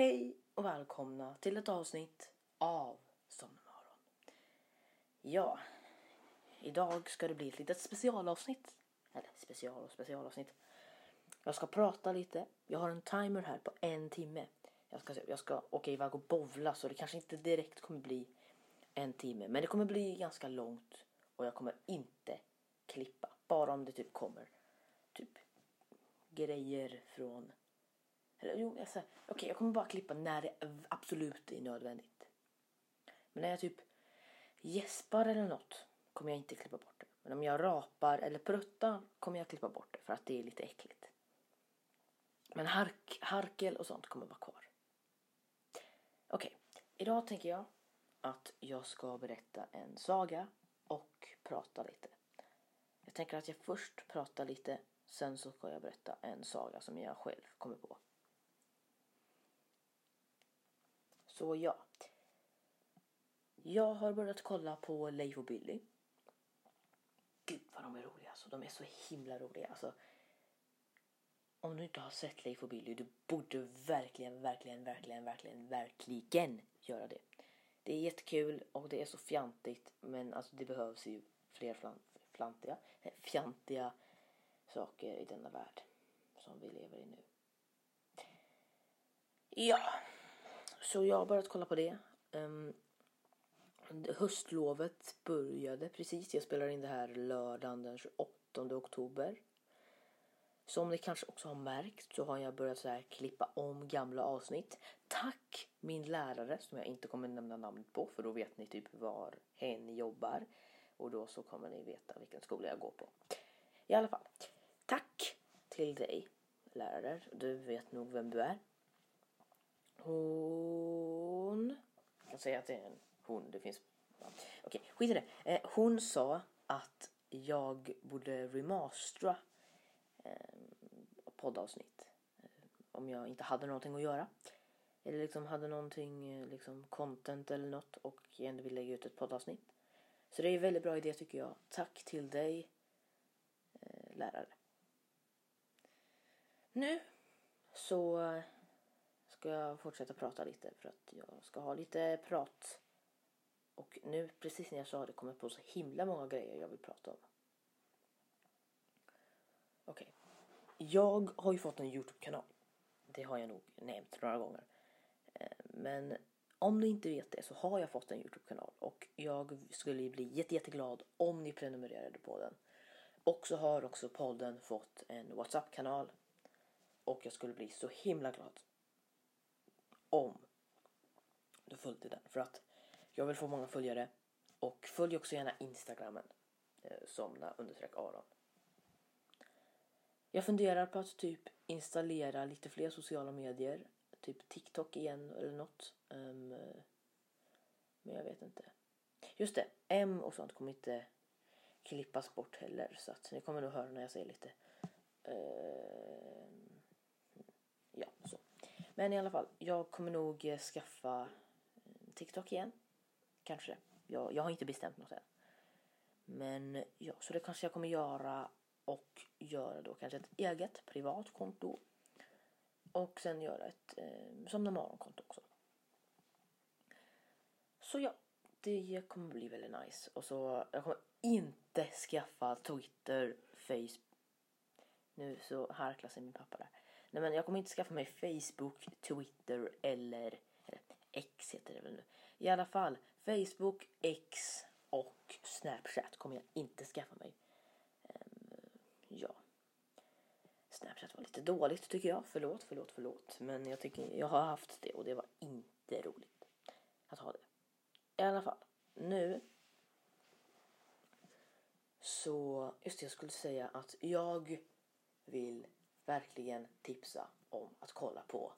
Hej och välkomna till ett avsnitt av Sommarmorgon. Ja, idag ska det bli ett litet specialavsnitt. Eller special och specialavsnitt. Jag ska prata lite. Jag har en timer här på en timme. Jag ska, jag ska åka iväg och bovla så det kanske inte direkt kommer bli en timme. Men det kommer bli ganska långt och jag kommer inte klippa. Bara om det typ kommer typ grejer från eller jo, alltså, okej okay, jag kommer bara klippa när det absolut är nödvändigt. Men när jag typ gäspar eller något kommer jag inte klippa bort det. Men om jag rapar eller pruttar kommer jag klippa bort det för att det är lite äckligt. Men hark, harkel och sånt kommer vara kvar. Okej, okay. idag tänker jag att jag ska berätta en saga och prata lite. Jag tänker att jag först pratar lite, sen så ska jag berätta en saga som jag själv kommer på. Så ja. Jag har börjat kolla på Leif och Billy. Gud vad de är roliga alltså. De är så himla roliga. Alltså, om du inte har sett Leif och Billy, du borde verkligen, verkligen, verkligen, verkligen, verkligen göra det. Det är jättekul och det är så fjantigt men alltså det behövs ju fler flantiga, fjantiga saker i denna värld som vi lever i nu. Ja, så jag har börjat kolla på det. Um, höstlovet började precis. Jag spelar in det här lördagen den 28 oktober. Som ni kanske också har märkt så har jag börjat så här klippa om gamla avsnitt. Tack min lärare som jag inte kommer nämna namnet på för då vet ni typ var hen jobbar. Och då så kommer ni veta vilken skola jag går på. I alla fall. Tack till dig lärare. Du vet nog vem du är. Hon... Jag kan säga att det är en hon. Det finns... Okej, skit i det. Eh, hon sa att jag borde remastera eh, poddavsnitt. Eh, om jag inte hade någonting att göra. Eller liksom hade någonting, eh, liksom content eller något och ändå vill lägga ut ett poddavsnitt. Så det är en väldigt bra idé tycker jag. Tack till dig eh, lärare. Nu så eh, ska jag fortsätta prata lite för att jag ska ha lite prat. Och nu precis när jag sa det kommer jag på så himla många grejer jag vill prata om. Okej. Okay. Jag har ju fått en Youtube-kanal. Det har jag nog nämnt några gånger. Eh, men om ni inte vet det så har jag fått en Youtube-kanal och jag skulle bli jätte, jätteglad om ni prenumererade på den. Och så har också podden fått en WhatsApp-kanal och jag skulle bli så himla glad om du följde den. För att jag vill få många följare. Och följ också gärna Instagrammen. Eh, somna understreck Aron. Jag funderar på att typ installera lite fler sociala medier. Typ TikTok igen eller något. Um, men jag vet inte. Just det, M och sånt kommer inte klippas bort heller. Så att ni kommer nog höra när jag säger lite. Uh. Men i alla fall, jag kommer nog eh, skaffa eh, TikTok igen. Kanske. Jag, jag har inte bestämt något än. Men eh, ja, så det kanske jag kommer göra och göra då kanske ett eget privat konto. Och sen göra ett eh, som morgonkonto också. Så ja, det kommer bli väldigt nice. Och så, jag kommer inte skaffa Twitter, Facebook. Nu så harklar sig min pappa där. Nej men jag kommer inte skaffa mig Facebook, Twitter eller, eller X heter det väl nu. I alla fall Facebook, X och Snapchat kommer jag inte skaffa mig. Um, ja. Snapchat var lite dåligt tycker jag. Förlåt, förlåt, förlåt. Men jag tycker jag har haft det och det var inte roligt att ha det. I alla fall, nu så, just det jag skulle säga att jag vill verkligen tipsa om att kolla på.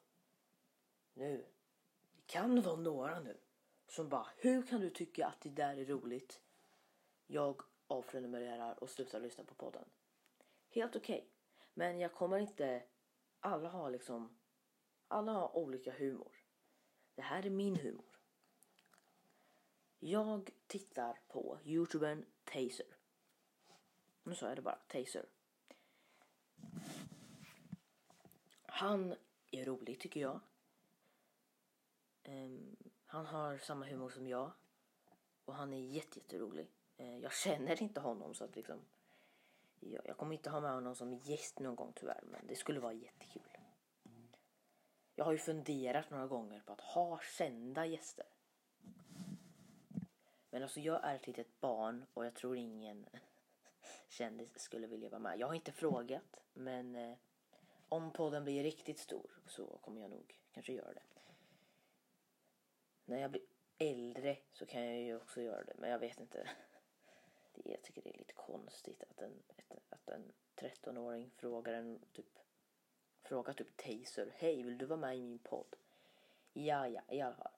Nu, det kan vara några nu som bara, hur kan du tycka att det där är roligt? Jag avprenumererar och slutar lyssna på podden. Helt okej. Okay. Men jag kommer inte, alla har liksom, alla har olika humor. Det här är min humor. Jag tittar på youtubern Taser. Nu sa jag det bara, Taser. Han är rolig tycker jag. Ehm, han har samma humor som jag. Och han är jätterolig. Uh, jag känner inte honom så att liksom. Jag, jag kommer inte ha med honom som gäst någon gång tyvärr. Men det skulle vara jättekul. Jag har ju funderat några gånger på att ha kända gäster. Men alltså jag är ett litet barn och jag tror ingen kändis skulle vilja vara med. Jag har inte frågat men eh, om podden blir riktigt stor så kommer jag nog kanske göra det. När jag blir äldre så kan jag ju också göra det men jag vet inte. Det, jag tycker det är lite konstigt att en, att en 13-åring frågar en typ frågar typ Taser. Hej, vill du vara med i min podd? Ja, ja, i alla fall.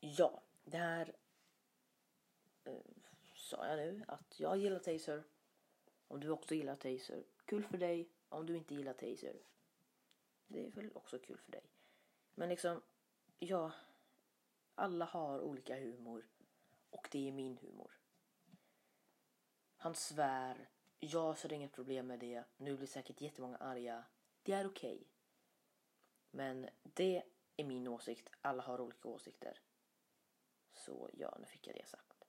Ja, det här eh, sa jag nu att jag gillar Taser. Om du också gillar Taser, kul för dig. Om du inte gillar Taser, det är väl också kul för dig. Men liksom, ja, alla har olika humor och det är min humor. Han svär, jag ser inget problem med det. Nu blir säkert jättemånga arga. Det är okej. Okay. Men det är min åsikt. Alla har olika åsikter. Så ja, nu fick jag det sagt.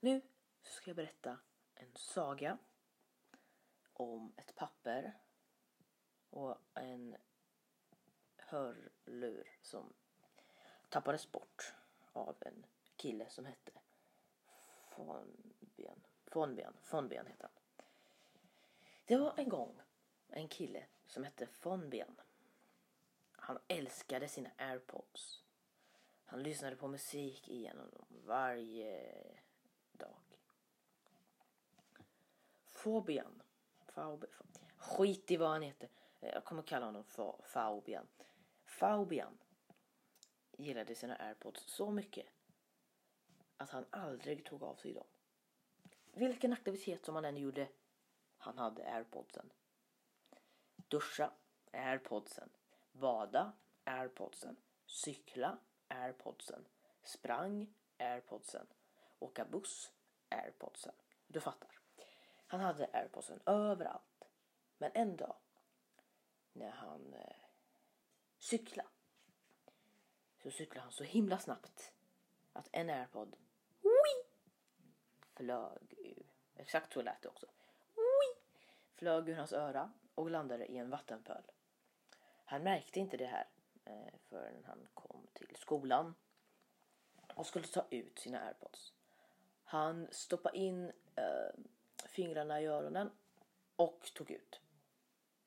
Nu ska jag berätta en saga om ett papper och en hörlur som tappades bort av en kille som hette Fonben. Fonben, Fonben hette han. Det var en gång en kille som hette Fonben. Han älskade sina airpods. Han lyssnade på musik igenom dem varje dag. Fobian. Fabian. Skit i vad han heter. Jag kommer kalla honom för Faubian. Faubian gillade sina airpods så mycket att han aldrig tog av sig dem. Vilken aktivitet som han än gjorde, han hade airpodsen. Duscha, airpodsen. Bada, airpodsen. Cykla, airpodsen. Sprang, airpodsen. Åka buss, airpodsen. Du fattar. Han hade airpodsen överallt. Men en dag när han eh, cyklade så cyklade han så himla snabbt att en airpod flög ur. Exakt så lät det också. Flög ur hans öra och landade i en vattenpöl. Han märkte inte det här eh, förrän han kom till skolan och skulle ta ut sina airpods. Han stoppade in eh, fingrarna i öronen och tog ut.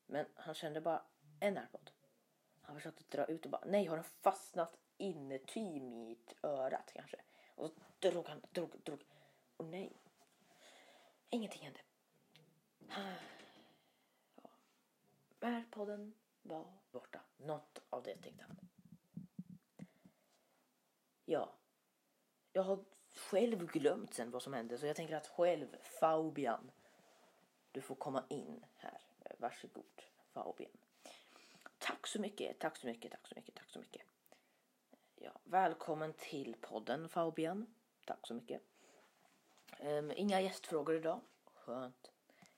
Men han kände bara en airpod. Han försökte dra ut och bara nej har den fastnat inuti mitt örat kanske. Och så drog han, drog, drog. Och nej. Ingenting hände. Ja. Airpodden var borta. Något av det tänkte han. Ja. Jag har själv glömt sen vad som hände så jag tänker att själv, Fabian. du får komma in här. Eh, varsågod, Fabian. Tack så mycket, tack så mycket, tack så mycket, tack så mycket. Ja, välkommen till podden Fabian. Tack så mycket. Um, inga gästfrågor idag. Skönt.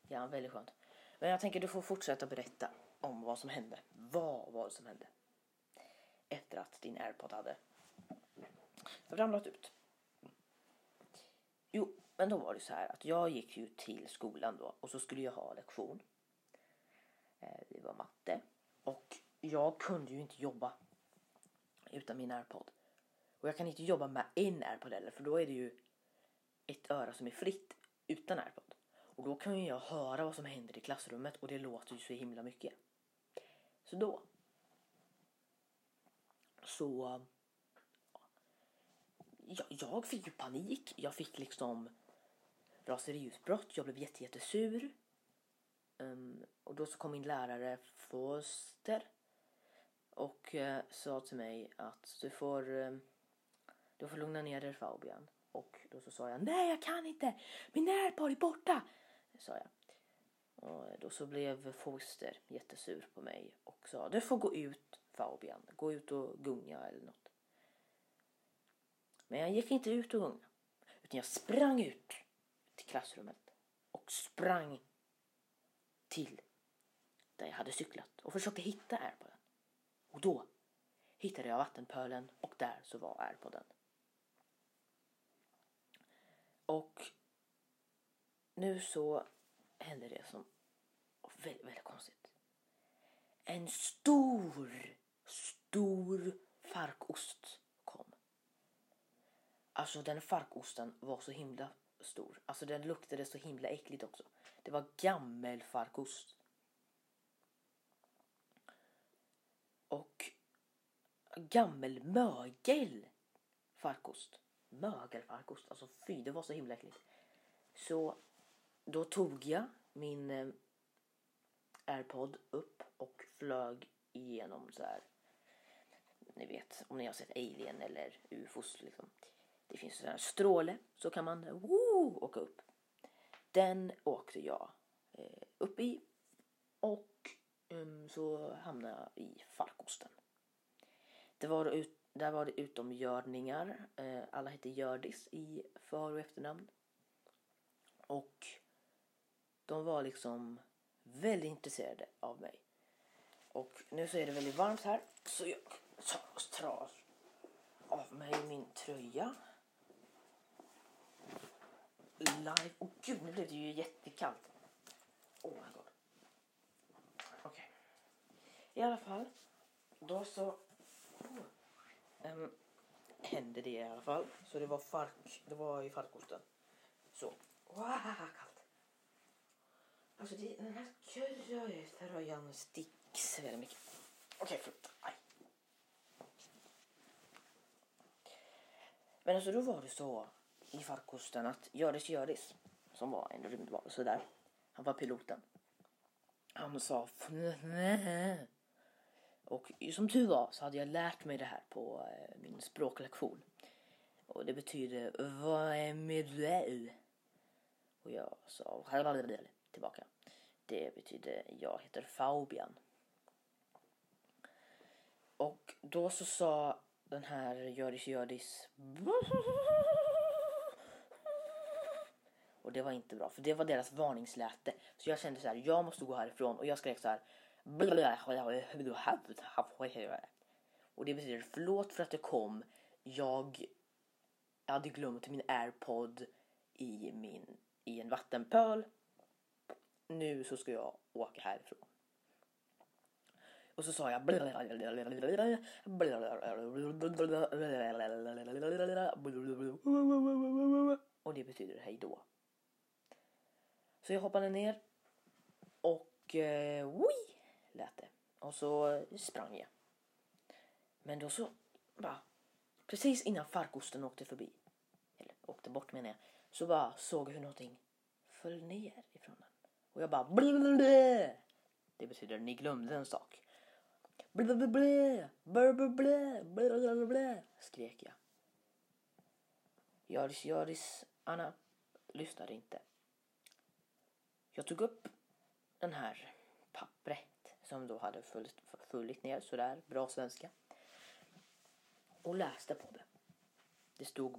Ja, väldigt skönt. Men jag tänker du får fortsätta berätta om vad som hände. Vad var det som hände? Efter att din airpod hade ramlat ut. Jo, men då var det så här att jag gick ju till skolan då och så skulle jag ha lektion. Eh, det var matte och jag kunde ju inte jobba utan min airpod. Och jag kan inte jobba med en airpod heller för då är det ju ett öra som är fritt utan airpod. Och då kan ju jag höra vad som händer i klassrummet och det låter ju så himla mycket. Så då så jag, jag fick ju panik. Jag fick liksom raseriutbrott. Jag blev jättejättesur. Um, ehm, och då så kom min lärare Foster och uh, sa till mig att du får, uh, du får lugna ner dig Fabian. Och då så sa jag nej jag kan inte, min airpod är borta. Sa jag. Och då så blev Foster jättesur på mig och sa du får gå ut Fabian, gå ut och gunga eller något. Men jag gick inte ut och gunga utan jag sprang ut till klassrummet och sprang till där jag hade cyklat och försökte hitta airpoden. Och då hittade jag vattenpölen och där så var airpoden. Och nu så hände det som var väldigt, väldigt konstigt. En stor, stor farkost. Alltså den farkosten var så himla stor. Alltså den luktade så himla äckligt också. Det var gammelfarkost. Och gammelmögel farkost. Mögelfarkost. Alltså fy, det var så himla äckligt. Så då tog jag min eh, airpod upp och flög igenom så här. Ni vet om ni har sett Alien eller UFOs liksom. Det finns en stråle så kan man woo, åka upp. Den åkte jag eh, upp i och um, så hamnade jag i farkosten. Det var ut, där var det utomgördningar. Eh, alla hette Gördis i för och efternamn. Och de var liksom väldigt intresserade av mig. Och nu så är det väldigt varmt här så jag tar av mig min tröja. Live. Åh oh, gud, nu blev det ju jättekallt. Oh my god. Okej. Okay. I alla fall. Då så oh, um, hände det i alla fall. Så det var fark. Det var i farkosten. Så. Wow, kallt. Alltså det, den här tröjan sticks väldigt mycket. Okej, okay, förlåt. Aj. Men alltså då var det så i farkosten att Göris Göris, som var en rymdvarelse där, han var piloten. Han sa och som tur var så hade jag lärt mig det här på eh, min språklektion. Och det betyder vad är med dig? Och jag sa tillbaka. Det betyder jag heter Fabian. Och då så sa den här Göris Göris och det var inte bra för det var deras varningsläte. Så jag kände så här, jag måste gå härifrån och jag skrek så här. Och det betyder förlåt för att jag kom. Jag hade glömt min airpod i, min, i en vattenpöl. Nu så ska jag åka härifrån. Och så sa jag och det betyder hej då. Så jag hoppade ner och eh, wii, lät det. Och så sprang jag. Men då så, bara, precis innan farkosten åkte förbi, eller åkte bort menar jag, så bara såg jag hur någonting föll ner ifrån den. Och jag bara blablabla. Det betyder ni glömde en sak. Blablabla, blablabla, blablabla, skrek jag. Göris, Göris, Anna lyssnade inte. Jag tog upp den här pappret som då hade fullit, fullit ner sådär, bra svenska. Och läste på det. Det stod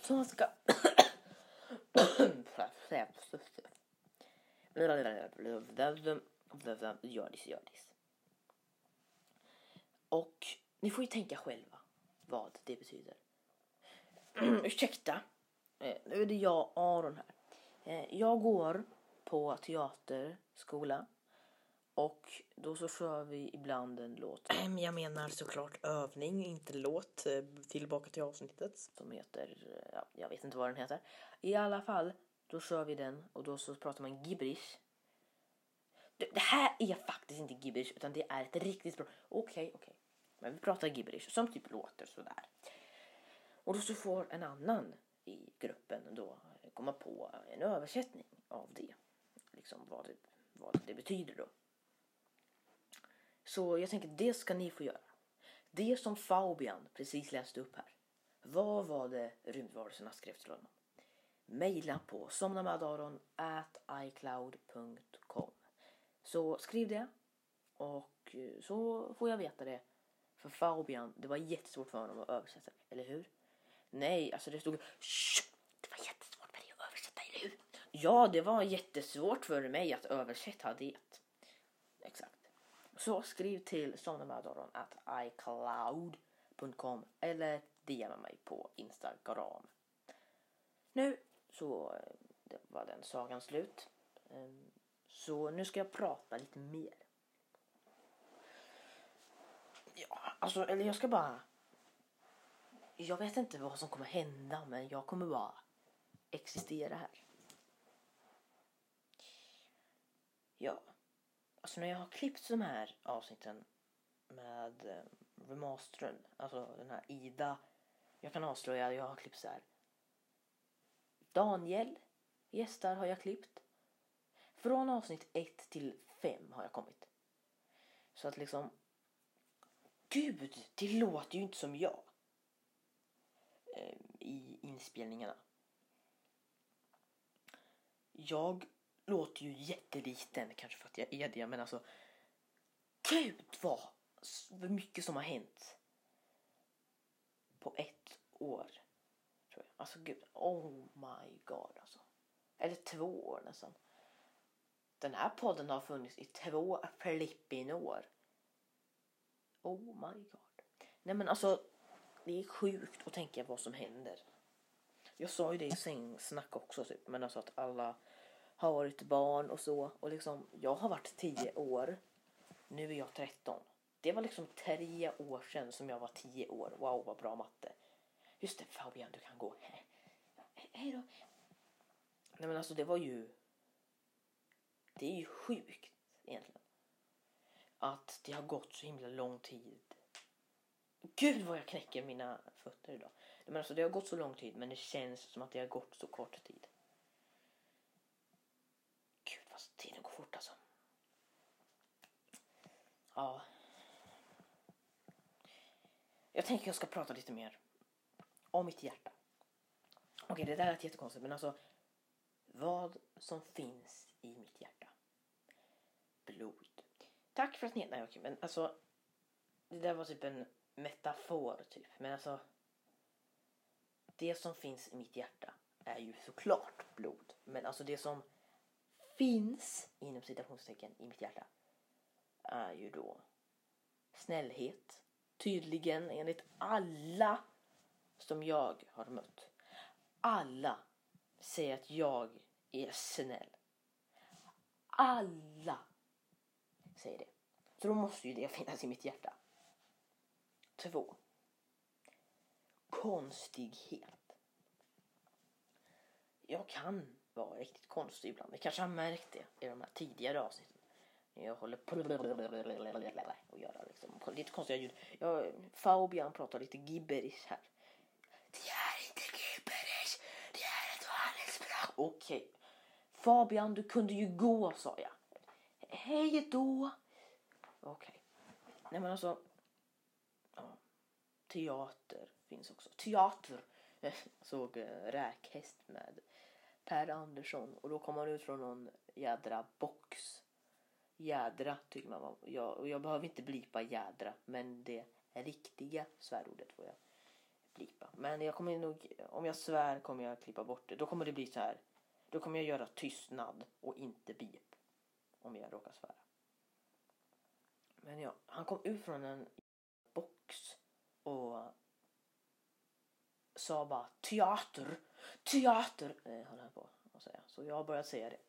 Svenska Gördis, gördis. Och ni får ju tänka själva vad det betyder. Ursäkta, eh, nu är det jag Aron här. Eh, jag går på teaterskola och då så kör vi ibland en låt. Jag menar såklart övning, inte låt. Eh, tillbaka till avsnittet. Som heter, ja, jag vet inte vad den heter. I alla fall, då kör vi den och då så pratar man gibberish. Det, det här är faktiskt inte gibberish utan det är ett riktigt språk. Okej, okay, okej. Okay. Men vi pratar gibberish som typ låter sådär. Och då så får en annan i gruppen då komma på en översättning av det. Liksom vad det, vad det betyder då. Så jag tänker det ska ni få göra. Det som Fabian precis läste upp här. Vad var det rymdvarelserna skrev till honom? Mejla på somnamadaron.icloud.com Så skriv det och eh, så får jag veta det För Fabian, det var jättesvårt för honom att översätta, eller hur? Nej, alltså det stod Shh! Det var jättesvårt för dig att översätta, eller hur? Ja, det var jättesvårt för mig att översätta det. Exakt. Så skriv till at icloud.com eller DM mig på Instagram. Nu så det var den sagan slut. Ehm, så nu ska jag prata lite mer. Ja, alltså, eller jag ska bara... Jag vet inte vad som kommer hända, men jag kommer bara existera här. Ja, alltså när jag har klippt de här avsnitten med ehm, remastern, alltså den här Ida. Jag kan avslöja, jag har klippt så här. Daniel gästar har jag klippt. Från avsnitt 1 till 5 har jag kommit. Så att liksom... Gud, det låter ju inte som jag. Ehm, I inspelningarna. Jag låter ju jätteliten, kanske för att jag är det, men alltså... Gud vad mycket som har hänt. På ett år. Alltså gud, oh my god alltså. Eller två år nästan. Den här podden har funnits i två flippin år. Oh my god. Nej men alltså, det är sjukt att tänka vad som händer. Jag sa ju det i sängsnack också typ, men alltså att alla har varit barn och så. Och liksom, jag har varit 10 år. Nu är jag 13. Det var liksom tre år sedan som jag var 10 år. Wow, vad bra matte. Just det, Fabian, du kan gå. Hej då. Nej men alltså det var ju... Det är ju sjukt egentligen. Att det har gått så himla lång tid. Gud vad jag knäcker mina fötter idag. Men alltså det har gått så lång tid men det känns som att det har gått så kort tid. Gud vad tiden går fort alltså. Ja. Jag tänker jag ska prata lite mer om mitt hjärta. Okej, det där lät jättekonstigt men alltså vad som finns i mitt hjärta. Blod. Tack för att ni... Nej okej men alltså. Det där var typ en metafor typ. Men alltså. Det som finns i mitt hjärta är ju såklart blod. Men alltså det som finns inom citationstecken i mitt hjärta är ju då snällhet. Tydligen enligt alla som jag har mött. Alla säger att jag är snäll. Alla säger det. Så då måste ju det finnas i mitt hjärta. Två. Konstighet. Jag kan vara riktigt konstig ibland. Ni kanske har märkt det i de här tidigare avsnitten. Jag håller på och gör liksom lite konstiga ljud. Jag, Fabian pratar lite gibberish här. Det är inte gibberish, det är ett vanligt språk. Okej. Okay. Fabian, du kunde ju gå, sa jag. Hej då. Okej. Okay. Nej men alltså. Ja. Teater finns också. Teater. Jag såg eh, Räkhäst med Per Andersson och då kom han ut från någon jädra box. Jädra tycker man. Jag, och jag behöver inte blipa jädra men det riktiga svärordet får jag blipa. Men jag kommer nog, om jag svär kommer jag klippa bort det. Då kommer det bli så här. Då kommer jag göra tystnad och inte bip. Om jag råkar svära. Men ja, han kom ut från en box och sa bara teater, teater, eh, höll han på att säga. Så jag har börjat säga det.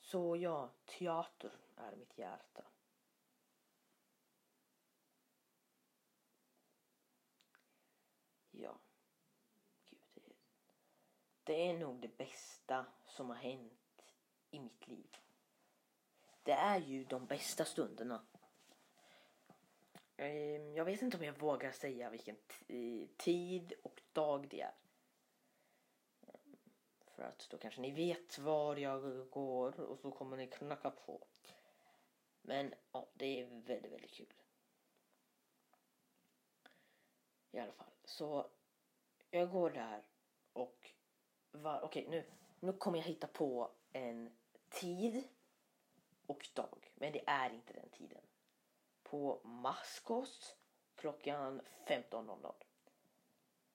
Så ja, teater är mitt hjärta. Ja. Gud, det, är, det är nog det bästa som har hänt i mitt liv. Det är ju de bästa stunderna. Ehm, jag vet inte om jag vågar säga vilken tid och dag det är. Ehm, för att då kanske ni vet var jag går och så kommer ni knacka på. Men ja, det är väldigt, väldigt kul. I alla fall. Så jag går där och var, okej okay, nu, nu kommer jag hitta på en tid och dag. Men det är inte den tiden. på Maskos klockan 15.00.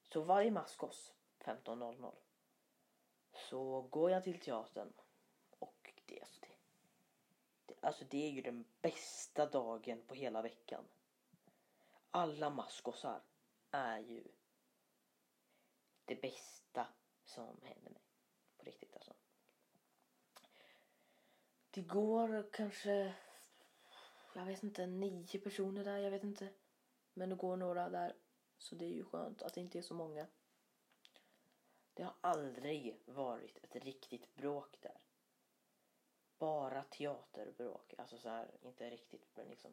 Så varje Maskos 15.00 så går jag till teatern och det, alltså det, det, alltså det är ju den bästa dagen på hela veckan. Alla maskosar är ju det bästa som händer mig. På riktigt alltså. Det går kanske, jag vet inte, nio personer där, jag vet inte. Men det går några där. Så det är ju skönt att det inte är så många. Det har aldrig varit ett riktigt bråk där. Bara teaterbråk. Alltså så här, inte riktigt men liksom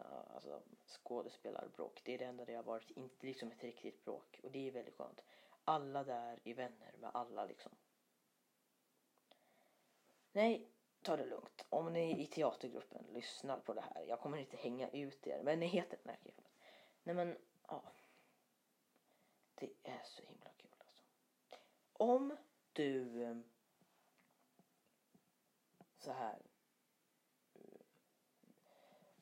uh, alltså skådespelarbråk. Det är det enda det har varit. Inte liksom ett riktigt bråk. Och det är väldigt skönt. Alla där är vänner med alla liksom. Nej, ta det lugnt. Om ni i teatergruppen lyssnar på det här. Jag kommer inte hänga ut er. Men ni heter... Nej, nej men, ja. Det är så himla kul alltså. Om du... Eh, så här. Eh,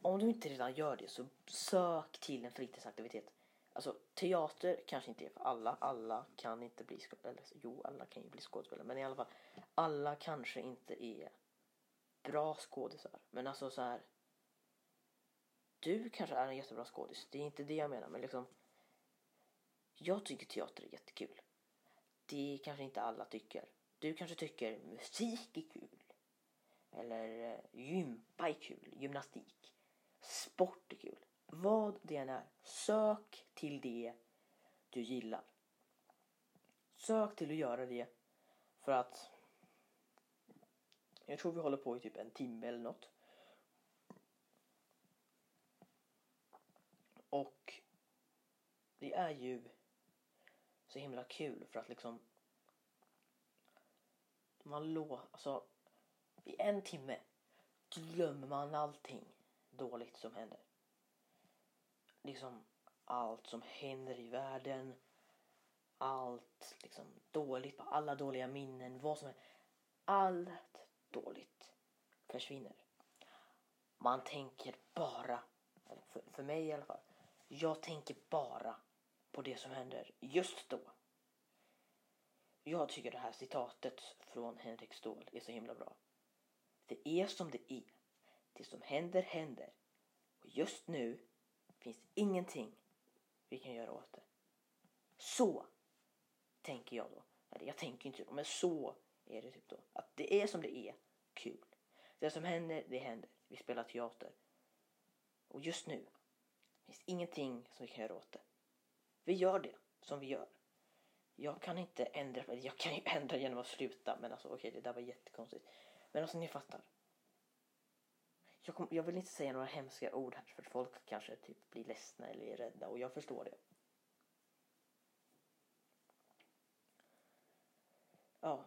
om du inte redan gör det så sök till en fritidsaktivitet. Alltså teater kanske inte är för alla. Alla kan inte bli skådespelare. Jo, alla kan ju bli skådespelare. Men i alla fall, alla kanske inte är bra skådisar. Men alltså så här. Du kanske är en jättebra skådis. Det är inte det jag menar. Men liksom. Jag tycker teater är jättekul. Det kanske inte alla tycker. Du kanske tycker musik är kul. Eller eh, gympa är kul. Gymnastik. Sport är kul. Vad det än är. Sök till det du gillar. Sök till att göra det. För att jag tror vi håller på i typ en timme eller något. Och det är ju så himla kul för att liksom man låter, alltså i en timme glömmer man allting dåligt som händer. Liksom allt som händer i världen. Allt liksom dåligt, alla dåliga minnen, vad som helst. Allt dåligt försvinner. Man tänker bara, för, för mig i alla fall, jag tänker bara på det som händer just då. Jag tycker det här citatet från Henrik Ståhl är så himla bra. Det är som det är. Det som händer händer. Och just nu finns ingenting vi kan göra åt det. Så tänker jag då. Eller jag tänker inte så, men så är det typ då. Att det är som det är. Kul. Det som händer, det händer. Vi spelar teater. Och just nu finns ingenting som vi kan göra åt det. Vi gör det som vi gör. Jag kan inte ändra, jag kan ju ändra genom att sluta men alltså okej okay, det där var jättekonstigt. Men alltså ni fattar. Jag, kom, jag vill inte säga några hemska ord här för folk kanske typ blir ledsna eller är rädda och jag förstår det. Ja.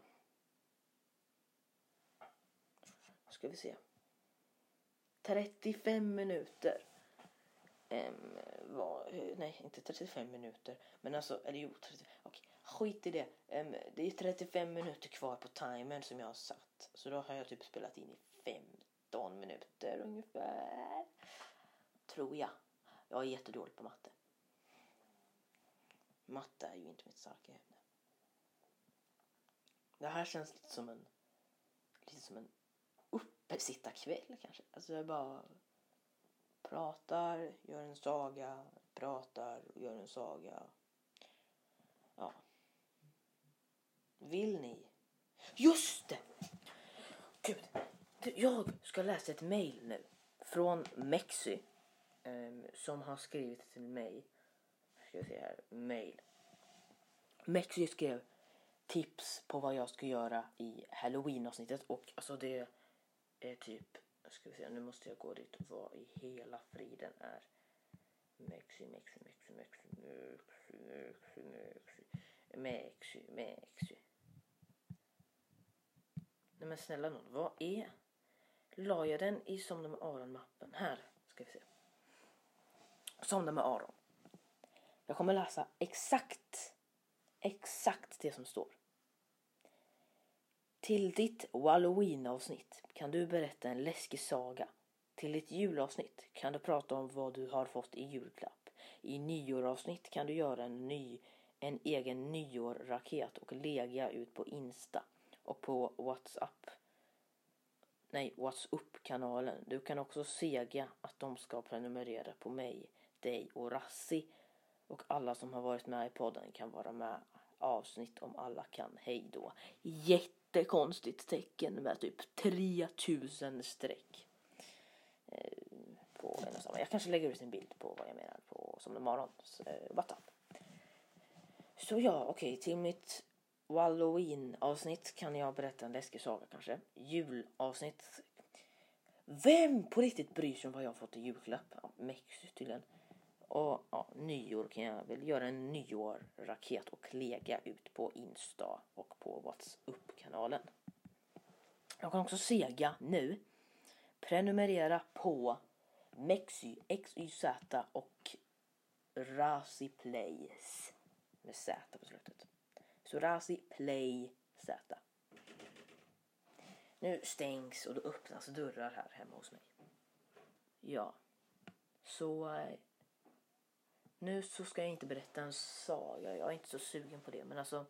Ska vi se. 35 minuter. Um, var, eh, nej, inte 35 minuter. Men alltså, eller jo, 30, okay. skit i det. Um, det är 35 minuter kvar på timern som jag har satt. Så då har jag typ spelat in i 15 minuter ungefär. Tror jag. Jag är jättedålig på matte. Matte är ju inte mitt starka ämne. Det här känns lite som en lite som en uppesittarkväll kanske. Alltså jag bara pratar, gör en saga, pratar och gör en saga. Ja. Vill ni? Just det! Gud, jag ska läsa ett mail nu från Mexi um, som har skrivit till mig. Ska vi se här, mail. Mexi skrev tips på vad jag ska göra i halloween avsnittet och alltså det är typ ska vi se, nu måste jag gå dit vad i hela friden är Mexi, Mexi, Mexi, Mexi, Mexi, Mexi, Mexi, Mexi, Mexi. Nej men snälla någon, vad är? La jag den i Somna med Aron-mappen? Här ska vi se. Somna med Aron. Jag kommer läsa exakt, exakt det som står. Till ditt Halloween-avsnitt kan du berätta en läskig saga Till ditt julavsnitt kan du prata om vad du har fått i julklapp. I nyåravsnitt kan du göra en, ny, en egen nyårraket och lägga ut på Insta och på Whatsapp. Nej, Whatsapp-kanalen. Du kan också sega att de ska prenumerera på mig, dig och Rassi. Och alla som har varit med i podden kan vara med avsnitt om alla kan. Hej då. Jättekonstigt tecken med typ 3000 streck. Eh, på en och samma. Jag kanske lägger ut en bild på vad jag menar på som en morgons eh, WhatsApp. Så ja, okej, okay, till mitt Halloween-avsnitt kan jag berätta en läskig saga kanske. Julavsnitt. Vem på riktigt bryr sig om vad jag har fått i julklapp? Ja, Mexi tydligen. Och ja, nyår kan jag väl göra en nyår-raket och lägga ut på Insta och på Whatsapp-kanalen. Jag kan också sega nu. Prenumerera på Mexy, XYZ och Razi Plays med Z på slutet. Surasi Play Z. Nu stängs och då öppnas dörrar här hemma hos mig. Ja, så eh, nu så ska jag inte berätta en saga. Jag är inte så sugen på det. Men alltså.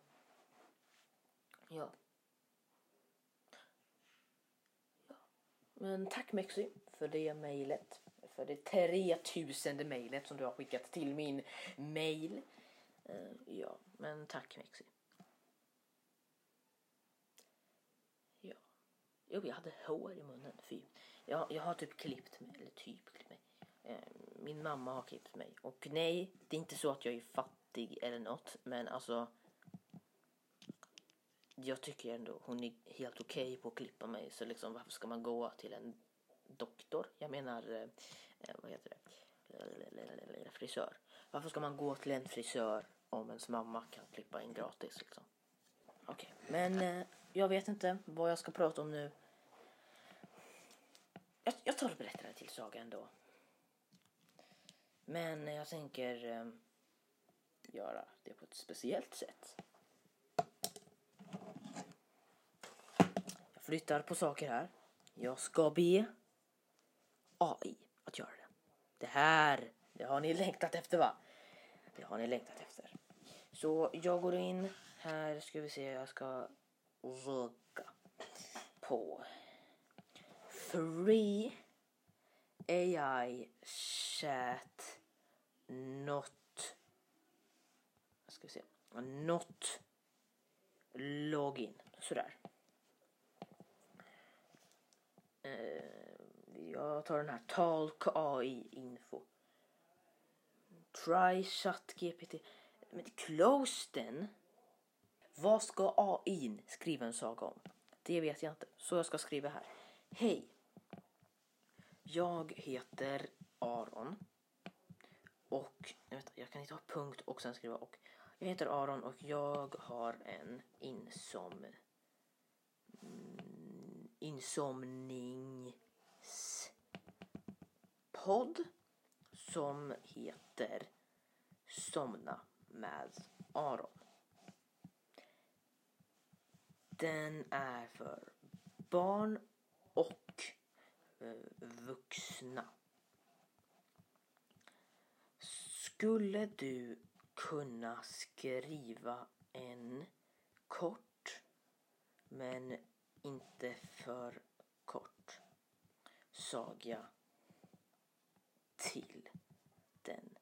Ja. ja. Men tack Mexi för det mejlet. För det 3000 mejlet som du har skickat till min mail. Eh, ja, men tack Mexi. Ja. Jo, jag hade hår i munnen. Fy. Jag, jag har typ klippt mig. Eller typ klippt mig. Eh, min mamma har klippt mig. Och nej, det är inte så att jag är fattig eller något. Men alltså. Jag tycker ändå hon är helt okej okay på att klippa mig. Så liksom varför ska man gå till en doktor? Jag menar, eh, eh, vad heter det? Frisör. Varför ska man gå till en frisör om ens mamma kan klippa in gratis liksom? Okej, okay. men eh, jag vet inte vad jag ska prata om nu. Jag, jag tar och berättar det till Saga ändå. Men jag tänker eh, göra det på ett speciellt sätt. Jag flyttar på saker här. Jag ska be AI att göra det. Det här, det har ni längtat efter va? Det har ni längtat efter. Så jag går in här ska vi se, jag ska rugga på Three AI chat not ska vi se not login sådär. Eh, jag tar den här Talk AI info. Try chat GPT. Men close den. Vad ska AI skriva en saga om? Det vet jag inte. Så jag ska skriva här. Hej. Jag heter Aron. Och jag, jag kan inte ha punkt och sen skriva och. Jag heter Aron och jag har en insom mm, insomningspodd som heter Somna med Aron. Den är för barn och eh, vuxna. Skulle du kunna skriva en kort men inte för kort saga till den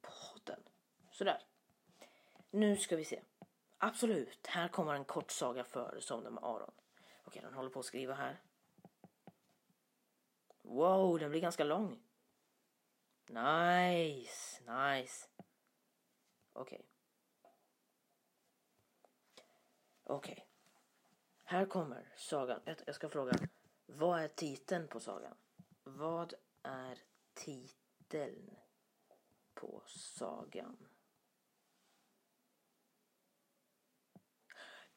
podden. Sådär. Nu ska vi se. Absolut, här kommer en kort saga för Somna med Aron. Okej, den håller på att skriva här. Wow, den blir ganska lång. Nice, nice. Okej. Okej. Här kommer sagan. Jag ska fråga. Vad är titeln på sagan? Vad är titeln på sagan?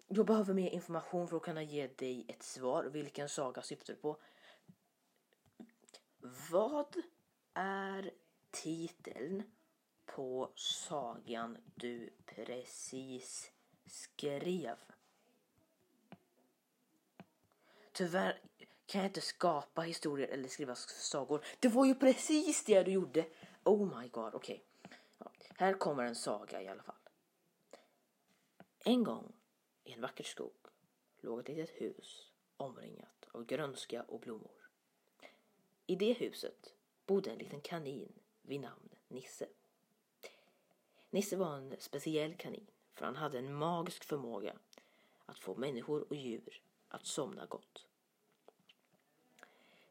Jag behöver mer information för att kunna ge dig ett svar. Vilken saga syftar du på? Vad är titeln på sagan du precis skrev? Tyvärr kan jag inte skapa historier eller skriva sagor. Det var ju precis det du gjorde. Oh my god, okej. Okay. Här kommer en saga i alla fall. En gång i en vacker skog låg ett litet hus omringat av grönska och blommor. I det huset bodde en liten kanin vid namn Nisse. Nisse var en speciell kanin för han hade en magisk förmåga att få människor och djur att somna gott.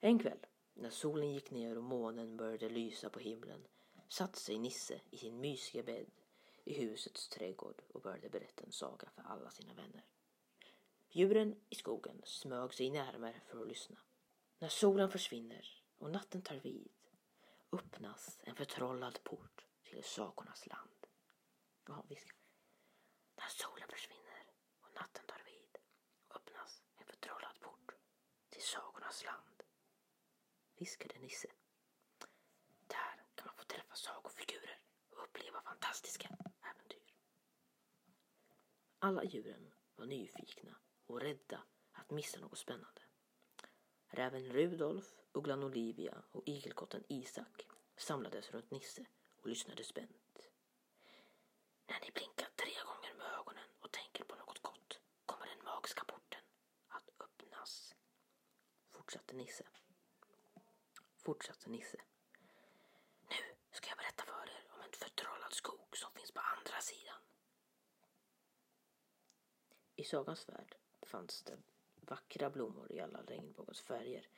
En kväll när solen gick ner och månen började lysa på himlen satte sig Nisse i sin mysiga bädd i husets trädgård och började berätta en saga för alla sina vänner. Djuren i skogen smög sig närmare för att lyssna. När solen försvinner och natten tar vid öppnas en förtrollad port till sagornas land. Ja, visst. När solen försvinner och natten tar vid öppnas en förtrollad port till sagornas land. Viskade Nisse. Där kan man få träffa sagofigurer uppleva fantastiska äventyr. Alla djuren var nyfikna och rädda att missa något spännande. Räven Rudolf, ugglan Olivia och igelkotten Isak samlades runt Nisse och lyssnade spänt. När ni blinkar tre gånger med ögonen och tänker på något gott kommer den magiska porten att öppnas. Fortsatte Nisse. Fortsatte Nisse. Nu ska jag berätta för er om en förtrollad skog som finns på andra sidan. I sagans värld fanns det vackra blommor i alla regnbågens färger,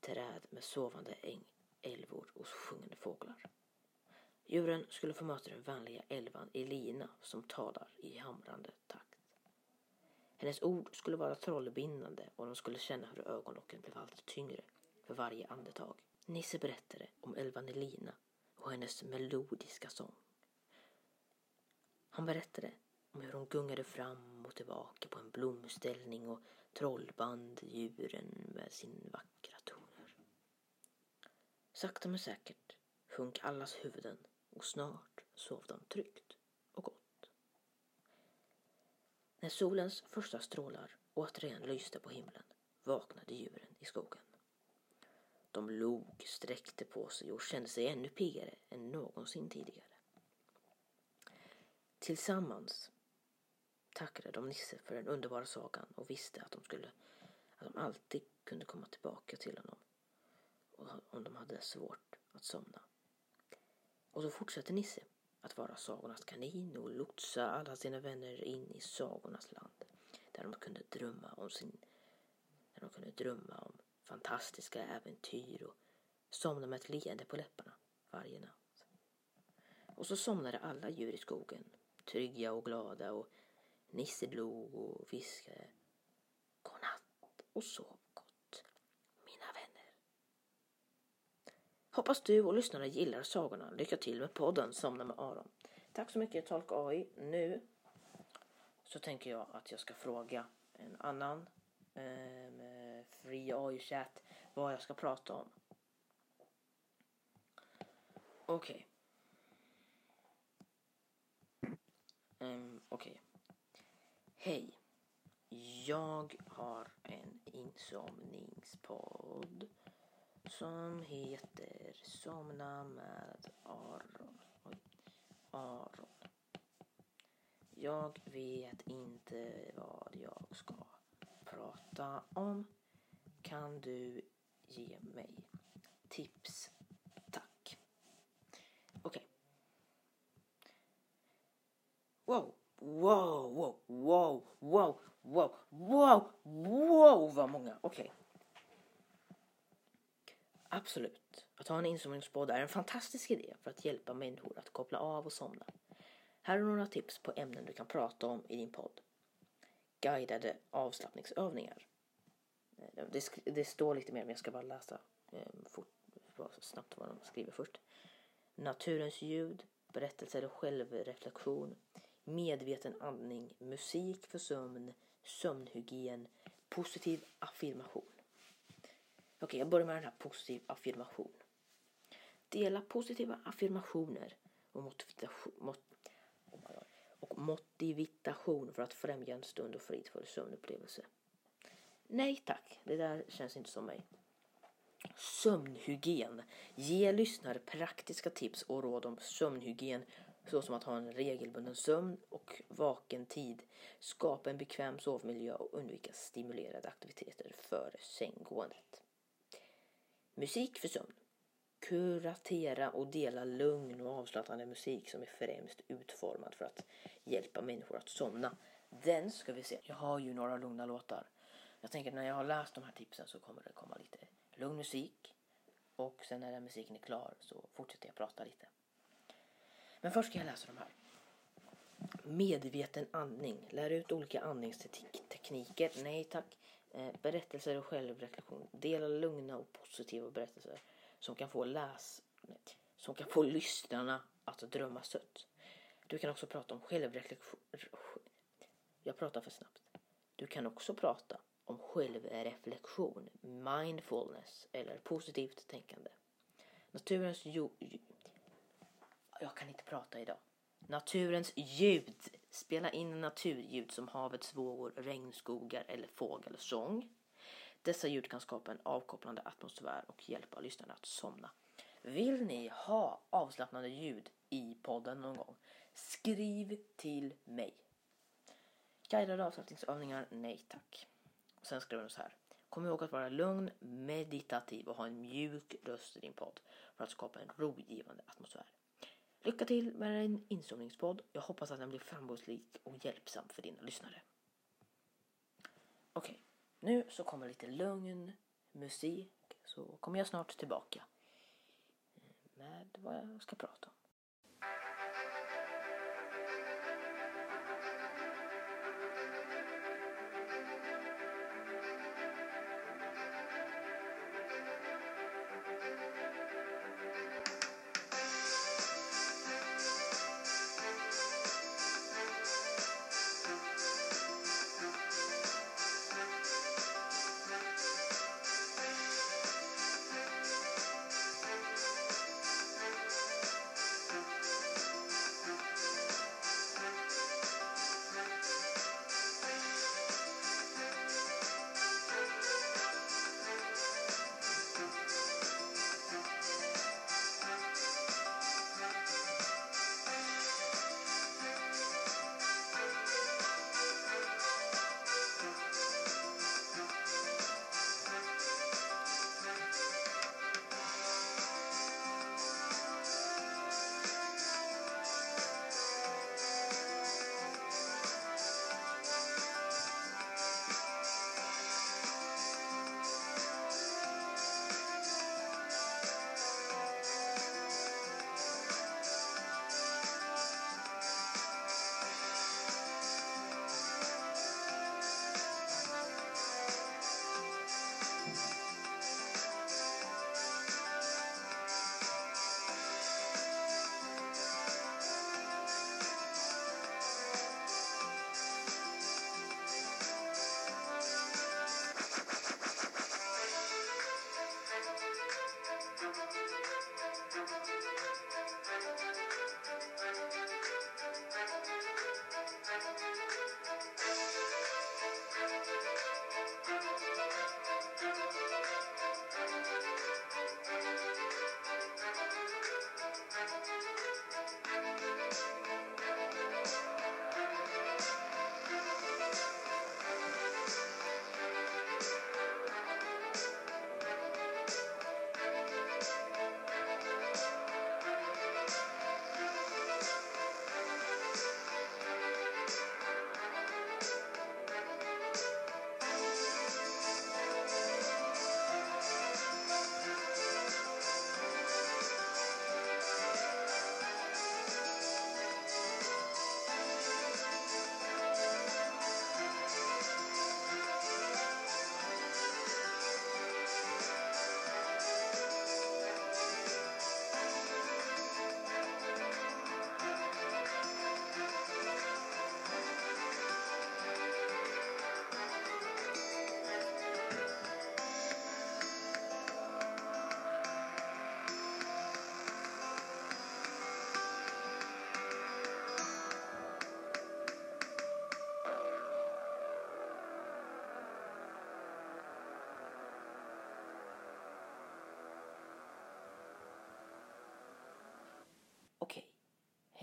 träd med sovande äng, älvor och sjungande fåglar. Djuren skulle få möta den vänliga älvan Elina som talar i hamrande takt. Hennes ord skulle vara trollbindande och de skulle känna hur ögonlocken blev allt tyngre för varje andetag. Nisse berättade om älvan Elina och hennes melodiska sång. Han berättade om hur hon gungade fram och tillbaka på en blomställning och trollband djuren med sin vackra toner. Sakta men säkert sjönk allas huvuden och snart sov de tryggt och gott. När solens första strålar återigen lyste på himlen vaknade djuren i skogen. De log, sträckte på sig och kände sig ännu piggare än någonsin tidigare. Tillsammans tackade de Nisse för den underbara sagan och visste att de, skulle, att de alltid kunde komma tillbaka till honom om de hade svårt att somna. Och så fortsatte Nisse att vara sagornas kanin och lotsa alla sina vänner in i sagornas land där de kunde drömma om sin där de kunde drömma om fantastiska äventyr och somna med ett leende på läpparna varje natt. Och så somnade alla djur i skogen, trygga och glada och Nisse log och viskade godnatt och sov gott, mina vänner. Hoppas du och lyssnarna gillar sagorna. Lycka till med podden Somna med Aron. Tack så mycket Tolk AI. Nu så tänker jag att jag ska fråga en annan eh, Free AI-chatt vad jag ska prata om. Okej. Okay. Um, Okej. Okay. Hej. Jag har en insomningspodd som heter Somna med Aron. Oj. Aron. Jag vet inte vad jag ska prata om. Kan du ge mig tips? Tack. Okej. Okay. Wow. Wow, wow, wow, wow, wow, wow, wow vad många. Okej. Okay. Absolut. Att ha en insomningspodd är en fantastisk idé för att hjälpa människor att koppla av och somna. Här är några tips på ämnen du kan prata om i din podd. Guidade avslappningsövningar. Det, det står lite mer men jag ska bara läsa ehm, fort, snabbt vad de skriver först. Naturens ljud, berättelser och självreflektion, medveten andning, musik för sömn, sömnhygien, positiv affirmation. Okej, okay, jag börjar med den här positiv affirmation. Dela positiva affirmationer och motivation, oh och motivation för att främja en stund och fridfull sömnupplevelse. Nej tack, det där känns inte som mig. Sömnhygien. Ge lyssnare praktiska tips och råd om sömnhygien såsom att ha en regelbunden sömn och vaken tid, skapa en bekväm sovmiljö och undvika stimulerade aktiviteter före sänggåendet. Musik för sömn. Kuratera och dela lugn och avslappnande musik som är främst utformad för att hjälpa människor att somna. Den ska vi se. Jag har ju några lugna låtar. Jag tänker när jag har läst de här tipsen så kommer det komma lite lugn musik. Och sen när den musiken är klar så fortsätter jag prata lite. Men först ska jag läsa de här. Medveten andning. Lär ut olika andningstekniker. Nej tack. Eh, berättelser och självreflektion. Dela lugna och positiva berättelser som kan få läs som kan få lyssnarna att drömma sött. Du kan också prata om självreflektion. Jag pratar för snabbt. Du kan också prata om självreflektion, mindfulness eller positivt tänkande. Naturens jord jag kan inte prata idag. Naturens ljud. Spela in naturljud som havets vågor, regnskogar eller fågelsång. Dessa ljud kan skapa en avkopplande atmosfär och hjälpa lyssnarna att somna. Vill ni ha avslappnande ljud i podden någon gång? Skriv till mig. Guidade avslappningsövningar? Nej tack. Och sen skriver de så här. Kom ihåg att vara lugn, meditativ och ha en mjuk röst i din podd för att skapa en rogivande atmosfär. Lycka till med din insomningspodd. Jag hoppas att den blir framgångsrik och hjälpsam för dina lyssnare. Okej, okay. nu så kommer lite lugn musik så kommer jag snart tillbaka med vad jag ska prata om.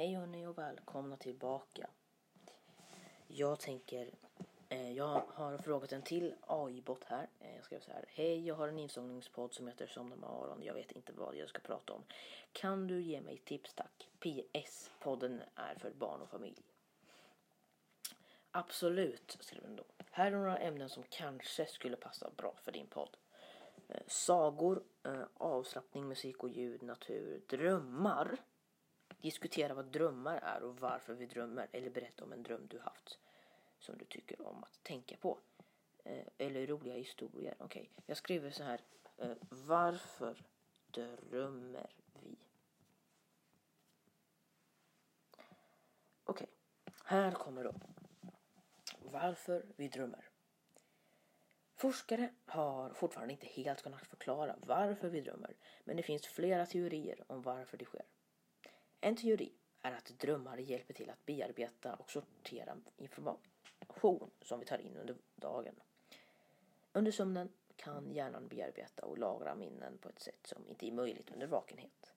Hej hörni och välkomna tillbaka. Jag tänker, eh, jag har frågat en till AI-bot här. Eh, jag skrev så här. Hej, jag har en insångningspodd som heter Somna med Aron. Jag vet inte vad jag ska prata om. Kan du ge mig tips tack? PS. Podden är för barn och familj. Absolut, skrev den då. Här är några ämnen som kanske skulle passa bra för din podd. Eh, sagor, eh, avslappning, musik och ljud, natur, drömmar. Diskutera vad drömmar är och varför vi drömmer. Eller berätta om en dröm du haft som du tycker om att tänka på. Eh, eller roliga historier. Okej, okay. jag skriver så här. Eh, varför drömmer vi? Okej, okay. här kommer då. Varför vi drömmer. Forskare har fortfarande inte helt kunnat förklara varför vi drömmer, men det finns flera teorier om varför det sker. En teori är att drömmar hjälper till att bearbeta och sortera information som vi tar in under dagen. Under sömnen kan hjärnan bearbeta och lagra minnen på ett sätt som inte är möjligt under vakenhet.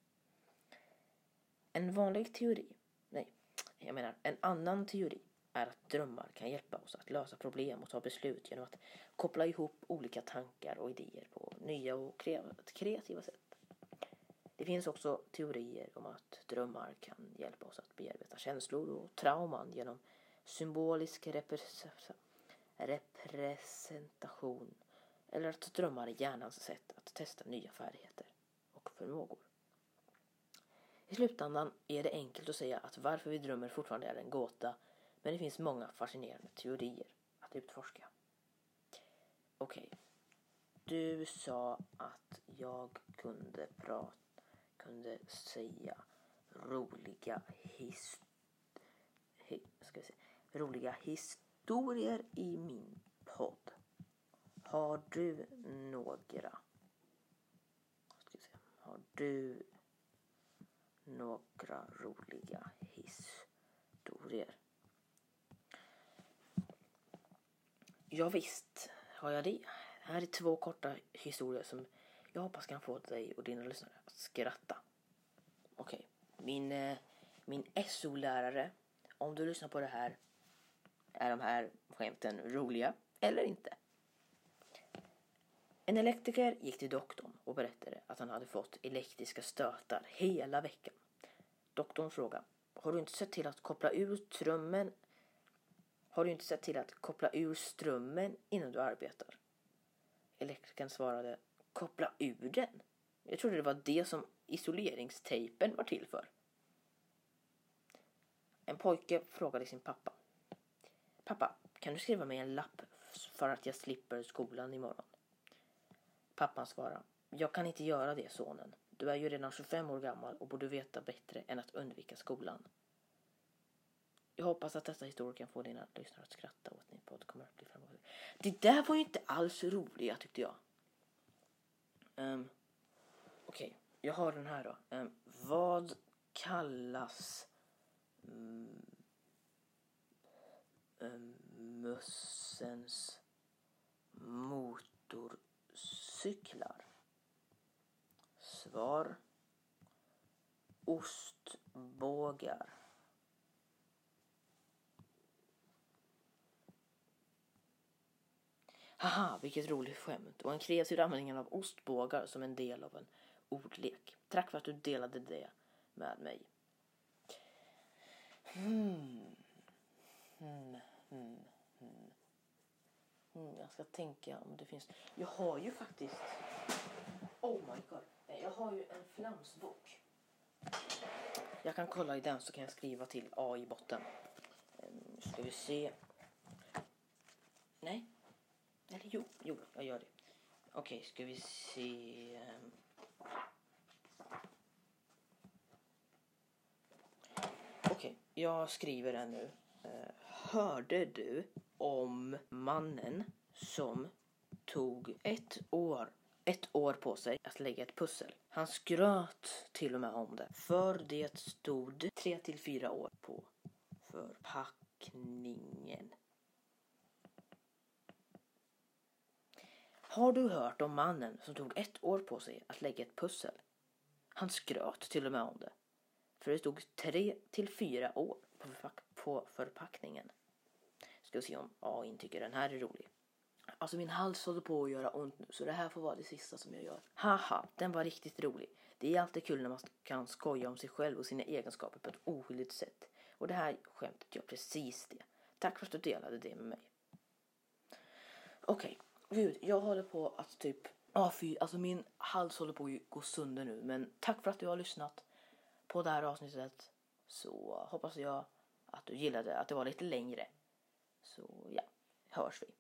En vanlig teori, nej, jag menar en annan teori är att drömmar kan hjälpa oss att lösa problem och ta beslut genom att koppla ihop olika tankar och idéer på nya och kreativa sätt. Det finns också teorier om att drömmar kan hjälpa oss att bearbeta känslor och trauman genom symbolisk representation eller att drömmar är hjärnans sätt att testa nya färdigheter och förmågor. I slutändan är det enkelt att säga att varför vi drömmer fortfarande är en gåta men det finns många fascinerande teorier att utforska. Okej. Okay. Du sa att jag kunde prata, kunde säga roliga his, hi, ska säga, roliga historier i min podd. Har du några? Ska säga, har du några roliga historier? Ja, visst har jag det. Här är två korta historier som jag hoppas kan få dig och dina lyssnare att skratta. Okej, okay. min, eh, min SO-lärare, om du lyssnar på det här, är de här skämten roliga eller inte? En elektriker gick till doktorn och berättade att han hade fått elektriska stötar hela veckan. Doktorn frågade, har du inte sett till att koppla ur strömmen har du inte sett till att koppla ur strömmen innan du arbetar? Elektrikern svarade, koppla ur den? Jag trodde det var det som isoleringstejpen var till för. En pojke frågade sin pappa. Pappa, kan du skriva mig en lapp för att jag slipper skolan imorgon? Pappan svarade. Jag kan inte göra det sonen. Du är ju redan 25 år gammal och borde veta bättre än att undvika skolan. Jag hoppas att dessa historier kan få dina lyssnare att skratta åt din podd kommer att bli framgångsrik. Det där var ju inte alls roliga tyckte jag. Um, Okej, okay. jag har den här då. Um, vad kallas mm, ehm, um, mössens motorcyklar? Svar. Ostbågar. Haha, vilket roligt skämt. Och en kreativ användning av ostbågar som en del av en ordlek. Tack för att du delade det med mig. Hmm. Hmm. Hmm. Hmm. hmm. Jag ska tänka om det finns. Jag har ju faktiskt. Oh my god. Jag har ju en flamsbok. Jag kan kolla i den så kan jag skriva till A i botten. Nu ska vi se. Nej, eller jo, jo, jag gör det. Okej, okay, ska vi se. Ehm. Okej, okay, jag skriver den nu. Eh, hörde du om mannen som tog ett år, ett år på sig att lägga ett pussel? Han skröt till och med om det. För det stod tre till fyra år på förpackningen. Har du hört om mannen som tog ett år på sig att lägga ett pussel? Han skröt till och med om det. För det stod tre till fyra år på, förpack på förpackningen. Ska vi se om AI tycker den här är rolig. Alltså min hals håller på att göra ont nu så det här får vara det sista som jag gör. Haha, den var riktigt rolig. Det är alltid kul när man kan skoja om sig själv och sina egenskaper på ett oskyldigt sätt. Och det här skämtet gör precis det. Tack för att du delade det med mig. Okej, okay gud, jag håller på att typ, ja ah, fy, alltså min hals håller på att gå sönder nu. Men tack för att du har lyssnat på det här avsnittet. Så hoppas jag att du gillade att det var lite längre. Så ja, hörs vi.